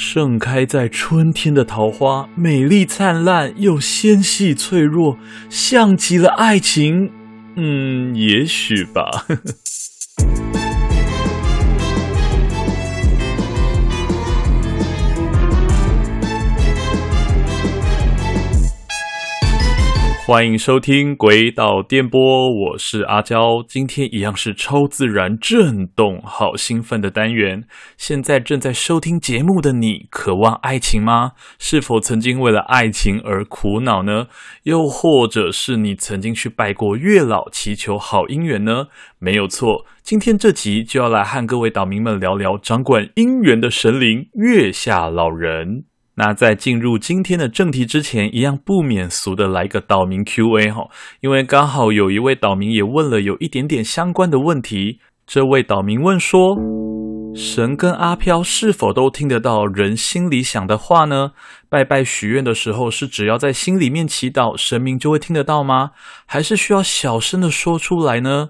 盛开在春天的桃花，美丽灿烂又纤细脆弱，像极了爱情。嗯，也许吧。欢迎收听《鬼岛电波》，我是阿娇。今天一样是超自然震动，好兴奋的单元。现在正在收听节目的你，渴望爱情吗？是否曾经为了爱情而苦恼呢？又或者是你曾经去拜过月老，祈求好姻缘呢？没有错，今天这集就要来和各位岛民们聊聊掌管姻缘的神灵——月下老人。那在进入今天的正题之前，一样不免俗的来个岛民 Q&A 哈，因为刚好有一位岛民也问了有一点点相关的问题。这位岛民问说：神跟阿飘是否都听得到人心里想的话呢？拜拜许愿的时候，是只要在心里面祈祷，神明就会听得到吗？还是需要小声的说出来呢？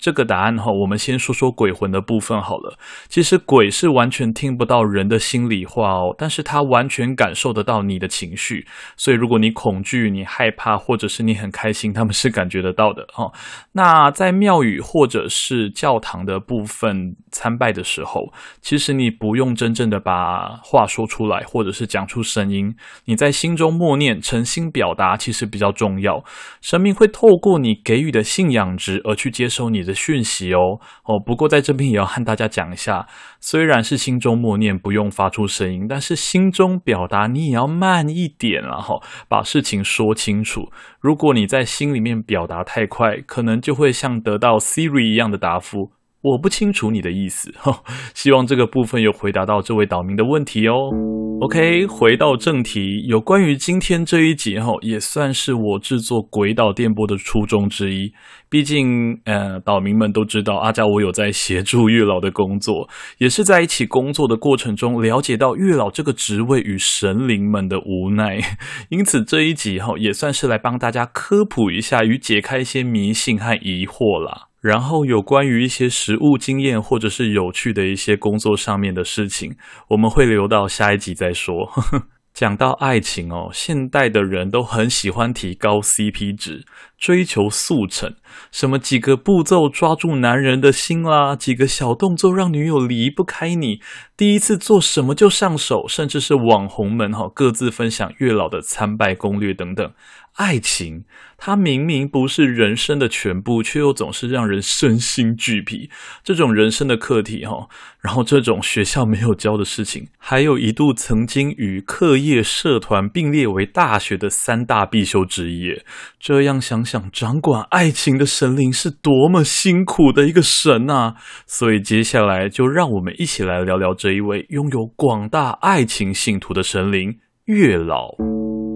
这个答案哈，我们先说说鬼魂的部分好了。其实鬼是完全听不到人的心里话哦，但是他完全感受得到你的情绪。所以如果你恐惧、你害怕，或者是你很开心，他们是感觉得到的哈。那在庙宇或者是教堂的部分参拜的时候，其实你不用真正的把话说出来，或者是讲出声音，你在心中默念、诚心表达，其实比较重要。神明会透过你给予的信仰值而去接收你的的讯息哦哦，不过在这边也要和大家讲一下，虽然是心中默念不用发出声音，但是心中表达你也要慢一点，然后把事情说清楚。如果你在心里面表达太快，可能就会像得到 Siri 一样的答复。我不清楚你的意思，哈，希望这个部分有回答到这位岛民的问题哦。OK，回到正题，有关于今天这一集哈，也算是我制作鬼岛电波的初衷之一。毕竟，呃，岛民们都知道阿交我有在协助月老的工作，也是在一起工作的过程中了解到月老这个职位与神灵们的无奈。因此这一集哈，也算是来帮大家科普一下与解开一些迷信和疑惑啦。然后有关于一些实物经验或者是有趣的一些工作上面的事情，我们会留到下一集再说。讲到爱情哦，现代的人都很喜欢提高 CP 值，追求速成，什么几个步骤抓住男人的心啦，几个小动作让女友离不开你，第一次做什么就上手，甚至是网红们哈各自分享月老的参拜攻略等等。爱情，它明明不是人生的全部，却又总是让人身心俱疲。这种人生的课题，哈，然后这种学校没有教的事情，还有一度曾经与课业、社团并列为大学的三大必修之一。这样想想，掌管爱情的神灵是多么辛苦的一个神啊！所以接下来就让我们一起来聊聊这一位拥有广大爱情信徒的神灵——月老。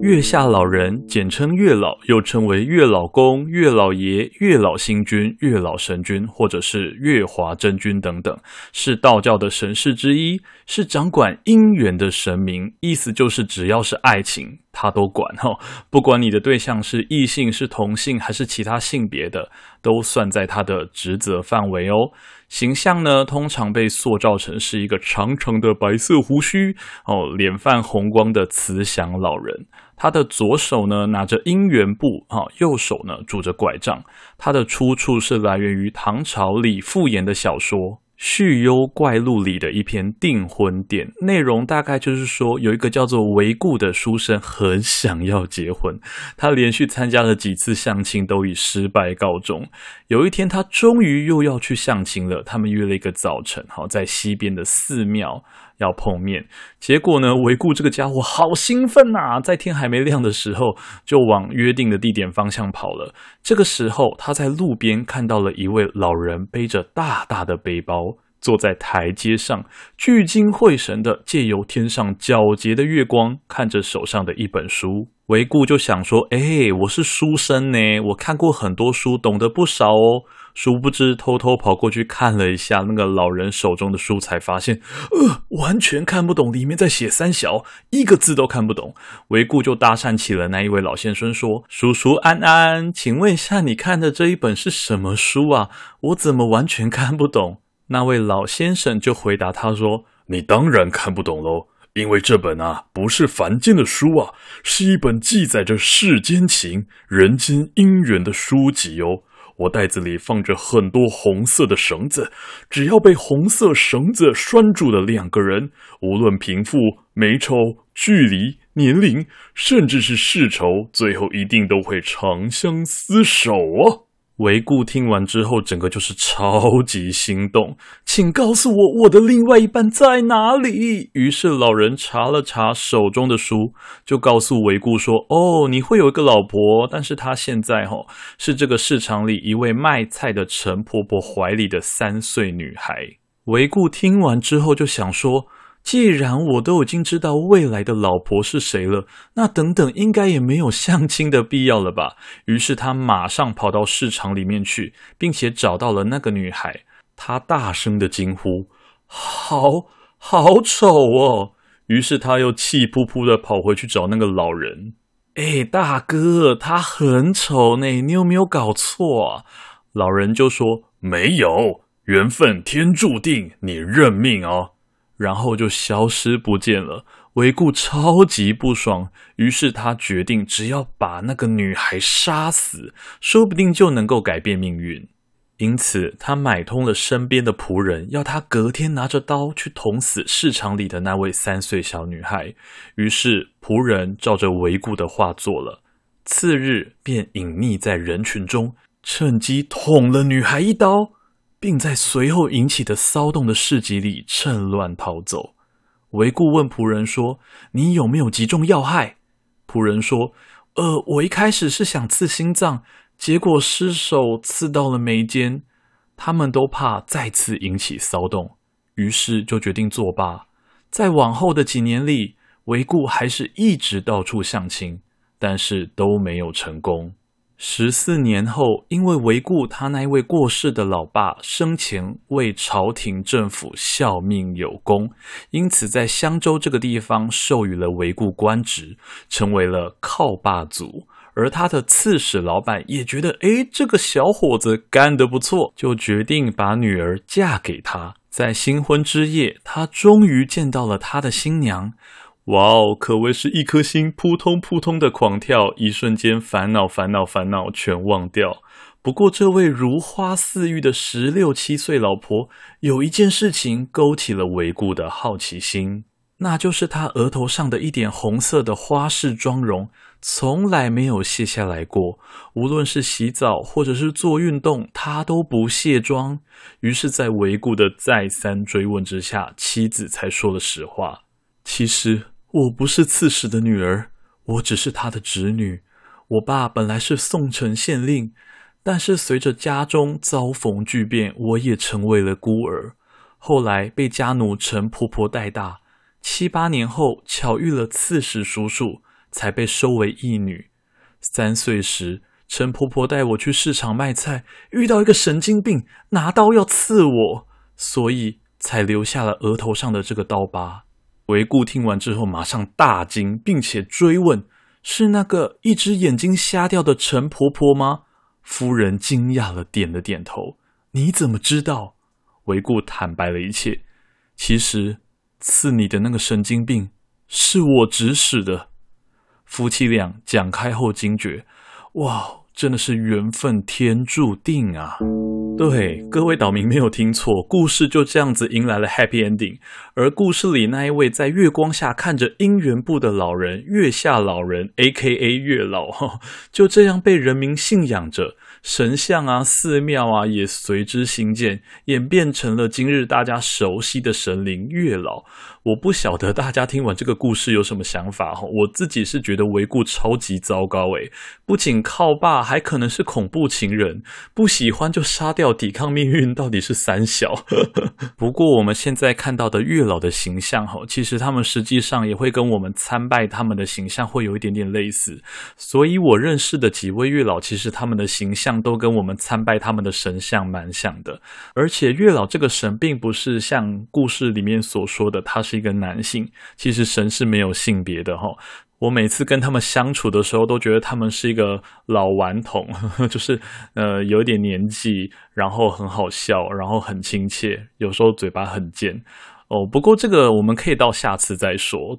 月下老人，简称月老，又称为月老公、月老爷、月老星君、月老神君，或者是月华真君等等，是道教的神士之一，是掌管姻缘的神明。意思就是，只要是爱情，他都管哈。不管你的对象是异性、是同性，还是其他性别的，都算在他的职责范围哦。形象呢，通常被塑造成是一个长长的白色胡须哦，脸泛红光的慈祥老人。他的左手呢拿着姻缘布啊，右手呢拄着拐杖。他的出处是来源于唐朝李复言的小说。《续幽怪录》里的一篇订婚典，内容大概就是说，有一个叫做维固的书生很想要结婚，他连续参加了几次相亲，都以失败告终。有一天，他终于又要去相亲了，他们约了一个早晨，好在西边的寺庙。要碰面，结果呢？维固这个家伙好兴奋呐，在天还没亮的时候，就往约定的地点方向跑了。这个时候，他在路边看到了一位老人背着大大的背包，坐在台阶上，聚精会神的借由天上皎洁的月光，看着手上的一本书。韦固就想说：“哎，我是书生呢，我看过很多书，懂得不少哦。”殊不知，偷偷跑过去看了一下那个老人手中的书，才发现，呃，完全看不懂，里面在写三小，一个字都看不懂。韦固就搭讪起了那一位老先生，说：“叔叔安安，请问一下，你看的这一本是什么书啊？我怎么完全看不懂？”那位老先生就回答他说：“你当然看不懂喽。”因为这本啊不是凡间的书啊，是一本记载着世间情、人间姻缘的书籍哦。我袋子里放着很多红色的绳子，只要被红色绳子拴住的两个人，无论贫富、美丑、距离、年龄，甚至是世仇，最后一定都会长相厮守哦。维固听完之后，整个就是超级心动，请告诉我我的另外一半在哪里。于是老人查了查手中的书，就告诉维固说：“哦，你会有一个老婆，但是她现在齁是这个市场里一位卖菜的陈婆婆怀里的三岁女孩。”维固听完之后就想说。既然我都已经知道未来的老婆是谁了，那等等应该也没有相亲的必要了吧？于是他马上跑到市场里面去，并且找到了那个女孩。他大声的惊呼：“好好丑哦！”于是他又气扑扑的跑回去找那个老人。哎，大哥，他很丑呢，你有没有搞错啊？老人就说：“没有，缘分天注定，你认命哦。”然后就消失不见了。维固超级不爽，于是他决定，只要把那个女孩杀死，说不定就能够改变命运。因此，他买通了身边的仆人，要他隔天拿着刀去捅死市场里的那位三岁小女孩。于是，仆人照着维固的话做了，次日便隐匿在人群中，趁机捅了女孩一刀。并在随后引起的骚动的市集里趁乱逃走。维固问仆人说：“你有没有击中要害？”仆人说：“呃，我一开始是想刺心脏，结果失手刺到了眉间。他们都怕再次引起骚动，于是就决定作罢。在往后的几年里，维固还是一直到处相亲，但是都没有成功。”十四年后，因为维固他那位过世的老爸生前为朝廷政府效命有功，因此在襄州这个地方授予了维固官职，成为了靠爸族。而他的刺史老板也觉得，诶，这个小伙子干得不错，就决定把女儿嫁给他。在新婚之夜，他终于见到了他的新娘。哇哦，可谓是一颗心扑通扑通的狂跳，一瞬间烦恼烦恼烦恼全忘掉。不过，这位如花似玉的十六七岁老婆，有一件事情勾起了维固的好奇心，那就是她额头上的一点红色的花式妆容，从来没有卸下来过。无论是洗澡或者是做运动，她都不卸妆。于是，在维固的再三追问之下，妻子才说了实话：其实。我不是刺史的女儿，我只是他的侄女。我爸本来是宋城县令，但是随着家中遭逢巨变，我也成为了孤儿。后来被家奴陈婆婆带大，七八年后巧遇了刺史叔叔，才被收为义女。三岁时，陈婆婆带我去市场卖菜，遇到一个神经病，拿刀要刺我，所以才留下了额头上的这个刀疤。维固听完之后，马上大惊，并且追问：“是那个一只眼睛瞎掉的陈婆婆吗？”夫人惊讶了，点了点头。“你怎么知道？”维固坦白了一切。其实刺你的那个神经病是我指使的。夫妻俩讲开后惊觉：“哇！”真的是缘分天注定啊！对，各位岛民没有听错，故事就这样子迎来了 happy ending。而故事里那一位在月光下看着姻缘簿的老人，月下老人 （A.K.A. 月老）就这样被人民信仰着。神像啊，寺庙啊，也随之兴建，演变成了今日大家熟悉的神灵月老。我不晓得大家听完这个故事有什么想法哈？我自己是觉得维固超级糟糕诶，不仅靠爸，还可能是恐怖情人，不喜欢就杀掉，抵抗命运，到底是三小？不过我们现在看到的月老的形象哈，其实他们实际上也会跟我们参拜他们的形象会有一点点类似，所以我认识的几位月老，其实他们的形象。都跟我们参拜他们的神像蛮像的，而且月老这个神并不是像故事里面所说的，他是一个男性。其实神是没有性别的哈。我每次跟他们相处的时候，都觉得他们是一个老顽童，就是呃有点年纪，然后很好笑，然后很亲切，有时候嘴巴很贱。哦。不过这个我们可以到下次再说。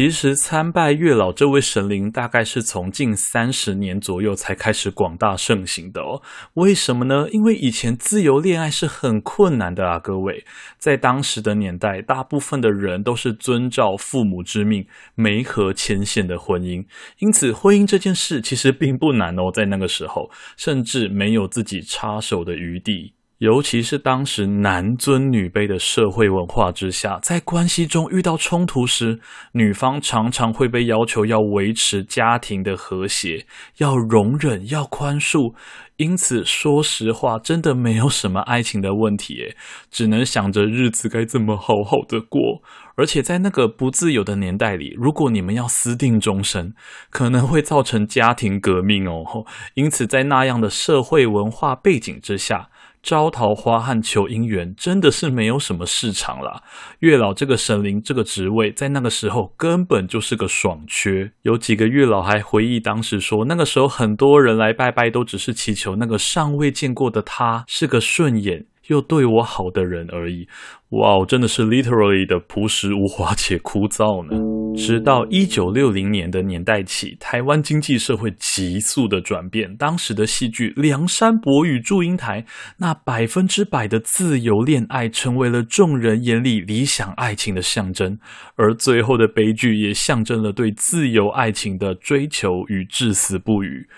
其实参拜月老这位神灵，大概是从近三十年左右才开始广大盛行的哦。为什么呢？因为以前自由恋爱是很困难的啊，各位，在当时的年代，大部分的人都是遵照父母之命，媒合牵线的婚姻，因此婚姻这件事其实并不难哦，在那个时候，甚至没有自己插手的余地。尤其是当时男尊女卑的社会文化之下，在关系中遇到冲突时，女方常常会被要求要维持家庭的和谐，要容忍，要宽恕。因此，说实话，真的没有什么爱情的问题，只能想着日子该怎么好好的过。而且在那个不自由的年代里，如果你们要私定终身，可能会造成家庭革命哦。因此，在那样的社会文化背景之下，招桃花和求姻缘真的是没有什么市场啦。月老这个神灵这个职位，在那个时候根本就是个爽缺。有几个月老还回忆当时说，那个时候很多人来拜拜，都只是祈求那个尚未见过的他是个顺眼又对我好的人而已。哇，真的是 literally 的朴实无华且枯燥呢。直到一九六零年的年代起，台湾经济社会急速的转变，当时的戏剧《梁山伯与祝英台》，那百分之百的自由恋爱，成为了众人眼里理想爱情的象征，而最后的悲剧也象征了对自由爱情的追求与至死不渝。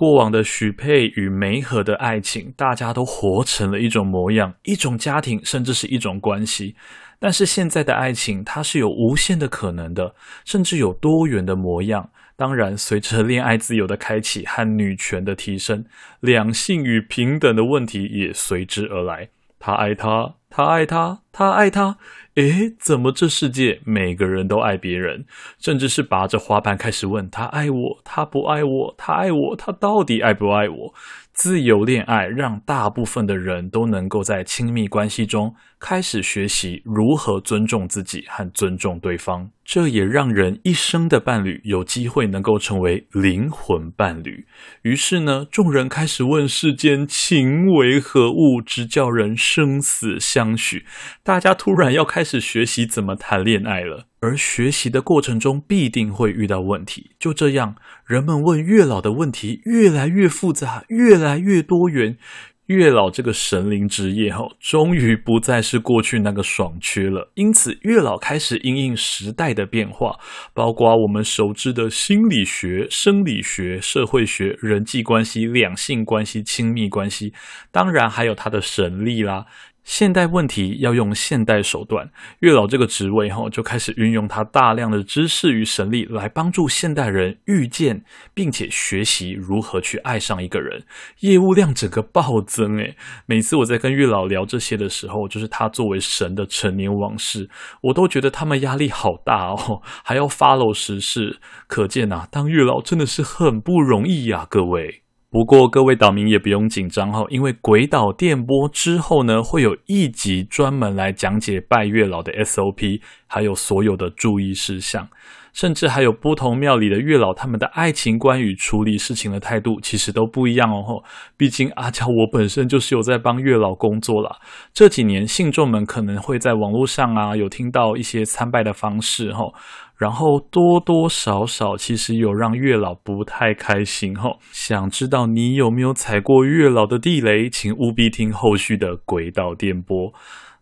过往的许配与媒合的爱情，大家都活成了一种模样，一种家庭，甚至是一种关系。但是现在的爱情，它是有无限的可能的，甚至有多元的模样。当然，随着恋爱自由的开启和女权的提升，两性与平等的问题也随之而来。他爱她，他爱她，他爱他。诶，怎么这世界每个人都爱别人，甚至是拔着花瓣开始问他爱我，他不爱我，他爱我，他到底爱不爱我？自由恋爱让大部分的人都能够在亲密关系中开始学习如何尊重自己和尊重对方，这也让人一生的伴侣有机会能够成为灵魂伴侣。于是呢，众人开始问世间情为何物，直叫人生死相许。大家突然要开始学习怎么谈恋爱了。而学习的过程中必定会遇到问题，就这样，人们问月老的问题越来越复杂，越来越多元。月老这个神灵职业，哈，终于不再是过去那个爽缺了。因此，月老开始因应时代的变化，包括我们熟知的心理学、生理学、社会学、人际关系、两性关系、亲密关系，当然还有它的神力啦。现代问题要用现代手段，月老这个职位哈就开始运用他大量的知识与神力来帮助现代人遇见并且学习如何去爱上一个人，业务量整个暴增诶。每次我在跟月老聊这些的时候，就是他作为神的陈年往事，我都觉得他们压力好大哦，还要 follow 时事，可见啊，当月老真的是很不容易呀，各位。不过各位岛民也不用紧张哈，因为鬼岛电波之后呢，会有一集专门来讲解拜月老的 SOP，还有所有的注意事项，甚至还有不同庙里的月老他们的爱情观与处理事情的态度，其实都不一样哦。毕竟阿娇我本身就是有在帮月老工作啦，这几年信众们可能会在网络上啊有听到一些参拜的方式哈。然后多多少少其实有让月老不太开心哈。想知道你有没有踩过月老的地雷，请务必听后续的轨道电波。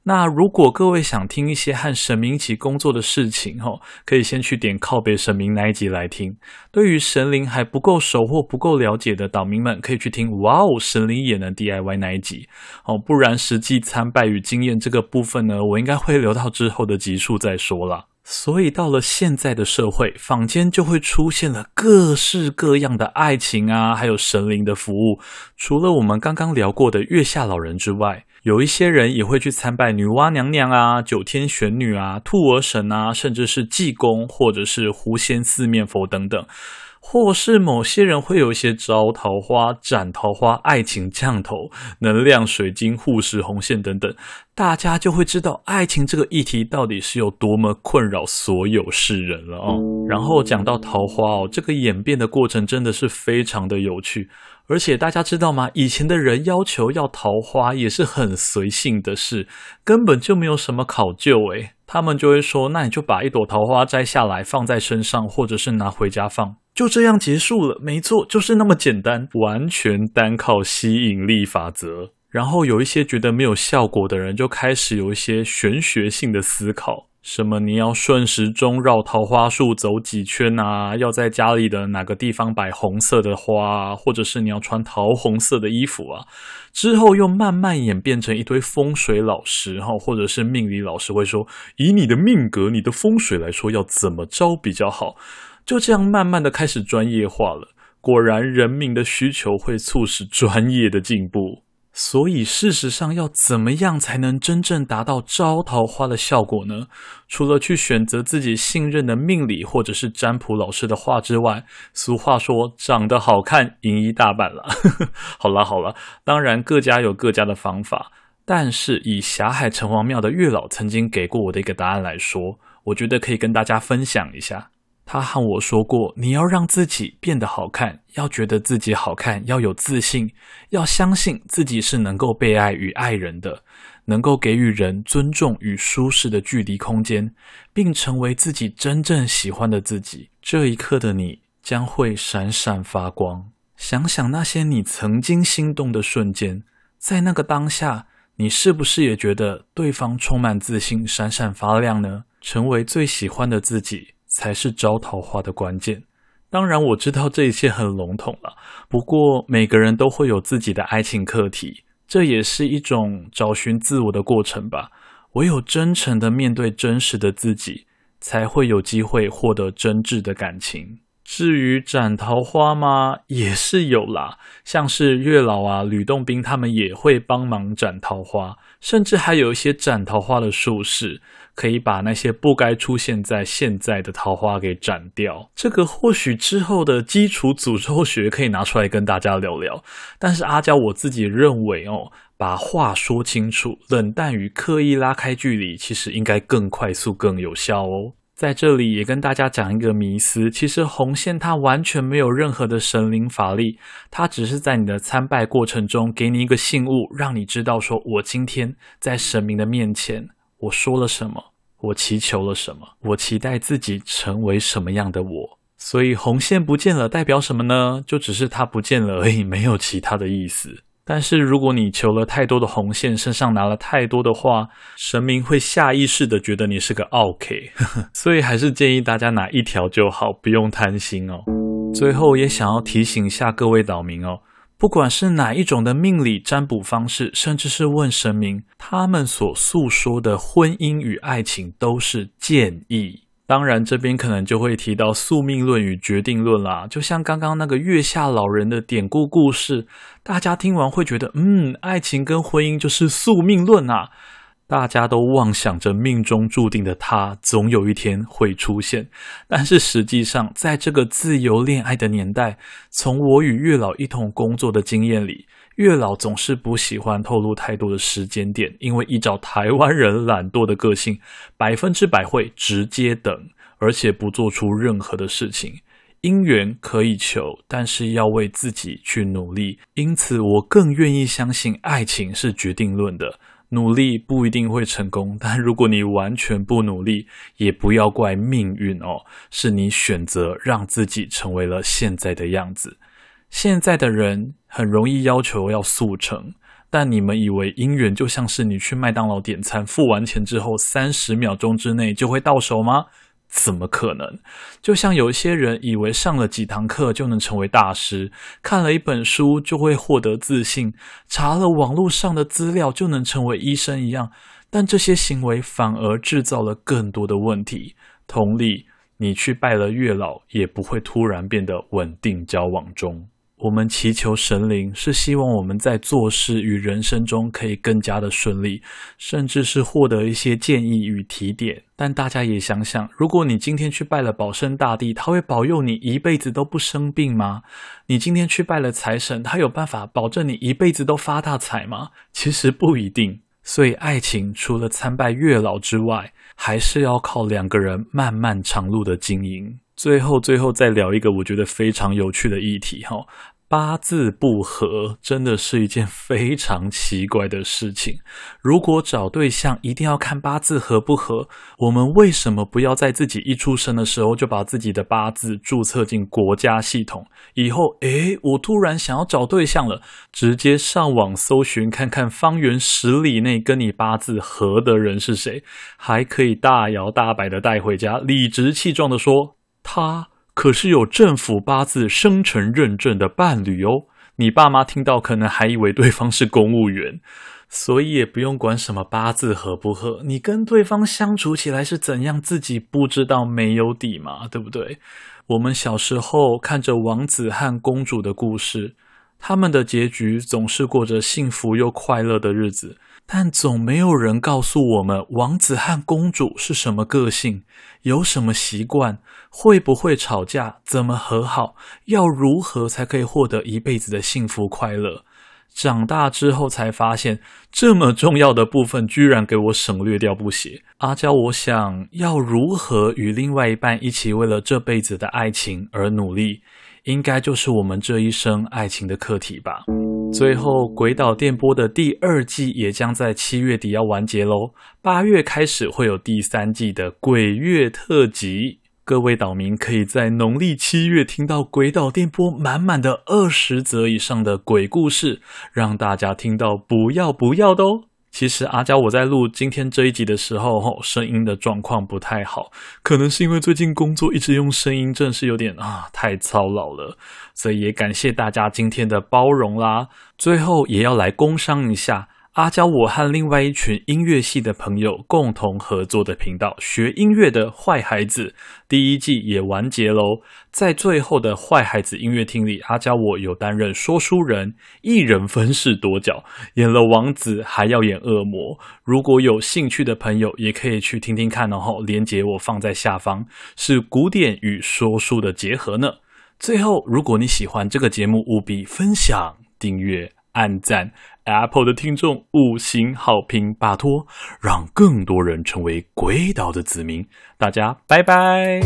那如果各位想听一些和神明一起工作的事情哈，可以先去点靠北神明那一集来听。对于神灵还不够熟或不够了解的岛民们，可以去听哇哦，神灵也能 DIY 那一集哦。不然实际参拜与经验这个部分呢，我应该会留到之后的集数再说啦。所以到了现在的社会，坊间就会出现了各式各样的爱情啊，还有神灵的服务。除了我们刚刚聊过的月下老人之外，有一些人也会去参拜女娲娘娘啊、九天玄女啊、兔儿神啊，甚至是济公或者是狐仙四面佛等等。或是某些人会有一些招桃花、斩桃花、爱情降头、能量水晶、护食红线等等，大家就会知道爱情这个议题到底是有多么困扰所有世人了哦。然后讲到桃花哦，这个演变的过程真的是非常的有趣。而且大家知道吗？以前的人要求要桃花也是很随性的事，根本就没有什么考究诶。他们就会说，那你就把一朵桃花摘下来放在身上，或者是拿回家放，就这样结束了。没错，就是那么简单，完全单靠吸引力法则。然后有一些觉得没有效果的人，就开始有一些玄学性的思考。什么？你要顺时钟绕桃花树走几圈啊？要在家里的哪个地方摆红色的花，或者是你要穿桃红色的衣服啊？之后又慢慢演变成一堆风水老师哈，或者是命理老师会说，以你的命格、你的风水来说，要怎么着比较好？就这样慢慢的开始专业化了。果然，人民的需求会促使专业的进步。所以，事实上，要怎么样才能真正达到招桃花的效果呢？除了去选择自己信任的命理或者是占卜老师的话之外，俗话说“长得好看赢一大半”了。好了好了，当然各家有各家的方法，但是以霞海城隍庙的月老曾经给过我的一个答案来说，我觉得可以跟大家分享一下。他和我说过，你要让自己变得好看，要觉得自己好看，要有自信，要相信自己是能够被爱与爱人的，能够给予人尊重与舒适的距离空间，并成为自己真正喜欢的自己。这一刻的你将会闪闪发光。想想那些你曾经心动的瞬间，在那个当下，你是不是也觉得对方充满自信，闪闪发亮呢？成为最喜欢的自己。才是招桃花的关键。当然，我知道这一切很笼统了。不过，每个人都会有自己的爱情课题，这也是一种找寻自我的过程吧。唯有真诚的面对真实的自己，才会有机会获得真挚的感情。至于斩桃花吗？也是有啦，像是月老啊、吕洞宾他们也会帮忙斩桃花，甚至还有一些斩桃花的术士，可以把那些不该出现在现在的桃花给斩掉。这个或许之后的基础诅咒学可以拿出来跟大家聊聊。但是阿娇我自己认为哦，把话说清楚，冷淡与刻意拉开距离，其实应该更快速、更有效哦。在这里也跟大家讲一个迷思，其实红线它完全没有任何的神灵法力，它只是在你的参拜过程中给你一个信物，让你知道说，我今天在神明的面前，我说了什么，我祈求了什么，我期待自己成为什么样的我。所以红线不见了代表什么呢？就只是它不见了而已，没有其他的意思。但是如果你求了太多的红线，身上拿了太多的话，神明会下意识的觉得你是个奥客，所以还是建议大家拿一条就好，不用贪心哦。最后也想要提醒一下各位岛民哦，不管是哪一种的命理占卜方式，甚至是问神明，他们所诉说的婚姻与爱情都是建议。当然，这边可能就会提到宿命论与决定论啦。就像刚刚那个月下老人的典故故事，大家听完会觉得，嗯，爱情跟婚姻就是宿命论啊。大家都妄想着命中注定的他总有一天会出现，但是实际上，在这个自由恋爱的年代，从我与月老一同工作的经验里。月老总是不喜欢透露太多的时间点，因为依照台湾人懒惰的个性，百分之百会直接等，而且不做出任何的事情。姻缘可以求，但是要为自己去努力。因此，我更愿意相信爱情是决定论的。努力不一定会成功，但如果你完全不努力，也不要怪命运哦，是你选择让自己成为了现在的样子。现在的人很容易要求要速成，但你们以为姻缘就像是你去麦当劳点餐，付完钱之后三十秒钟之内就会到手吗？怎么可能？就像有些人以为上了几堂课就能成为大师，看了一本书就会获得自信，查了网络上的资料就能成为医生一样，但这些行为反而制造了更多的问题。同理，你去拜了月老，也不会突然变得稳定交往中。我们祈求神灵，是希望我们在做事与人生中可以更加的顺利，甚至是获得一些建议与提点。但大家也想想，如果你今天去拜了保生大帝，他会保佑你一辈子都不生病吗？你今天去拜了财神，他有办法保证你一辈子都发大财吗？其实不一定。所以，爱情除了参拜月老之外，还是要靠两个人漫漫长路的经营。最后，最后再聊一个我觉得非常有趣的议题哈。八字不合真的是一件非常奇怪的事情。如果找对象一定要看八字合不合，我们为什么不要在自己一出生的时候就把自己的八字注册进国家系统？以后，诶，我突然想要找对象了，直接上网搜寻看看方圆十里内跟你八字合的人是谁，还可以大摇大摆的带回家，理直气壮的说他。可是有政府八字生辰认证的伴侣哦，你爸妈听到可能还以为对方是公务员，所以也不用管什么八字合不合，你跟对方相处起来是怎样，自己不知道没有底嘛，对不对？我们小时候看着王子和公主的故事，他们的结局总是过着幸福又快乐的日子。但总没有人告诉我们，王子和公主是什么个性，有什么习惯，会不会吵架，怎么和好，要如何才可以获得一辈子的幸福快乐。长大之后才发现，这么重要的部分居然给我省略掉不写。阿娇，我想要如何与另外一半一起为了这辈子的爱情而努力，应该就是我们这一生爱情的课题吧。最后，《鬼岛电波》的第二季也将在七月底要完结喽。八月开始会有第三季的鬼月特辑，各位岛民可以在农历七月听到《鬼岛电波》满满的二十则以上的鬼故事，让大家听到不要不要的哦。其实阿娇我在录今天这一集的时候，声音的状况不太好，可能是因为最近工作一直用声音，真是有点啊太操劳了，所以也感谢大家今天的包容啦。最后也要来工商一下。阿娇，我和另外一群音乐系的朋友共同合作的频道“学音乐的坏孩子”第一季也完结喽。在最后的“坏孩子”音乐厅里，阿娇我有担任说书人，一人分饰多角，演了王子，还要演恶魔。如果有兴趣的朋友，也可以去听听看，然后连接我放在下方，是古典与说书的结合呢。最后，如果你喜欢这个节目，务必分享、订阅、按赞。Apple 的听众五星好评，拜托，让更多人成为鬼岛的子民。大家拜拜。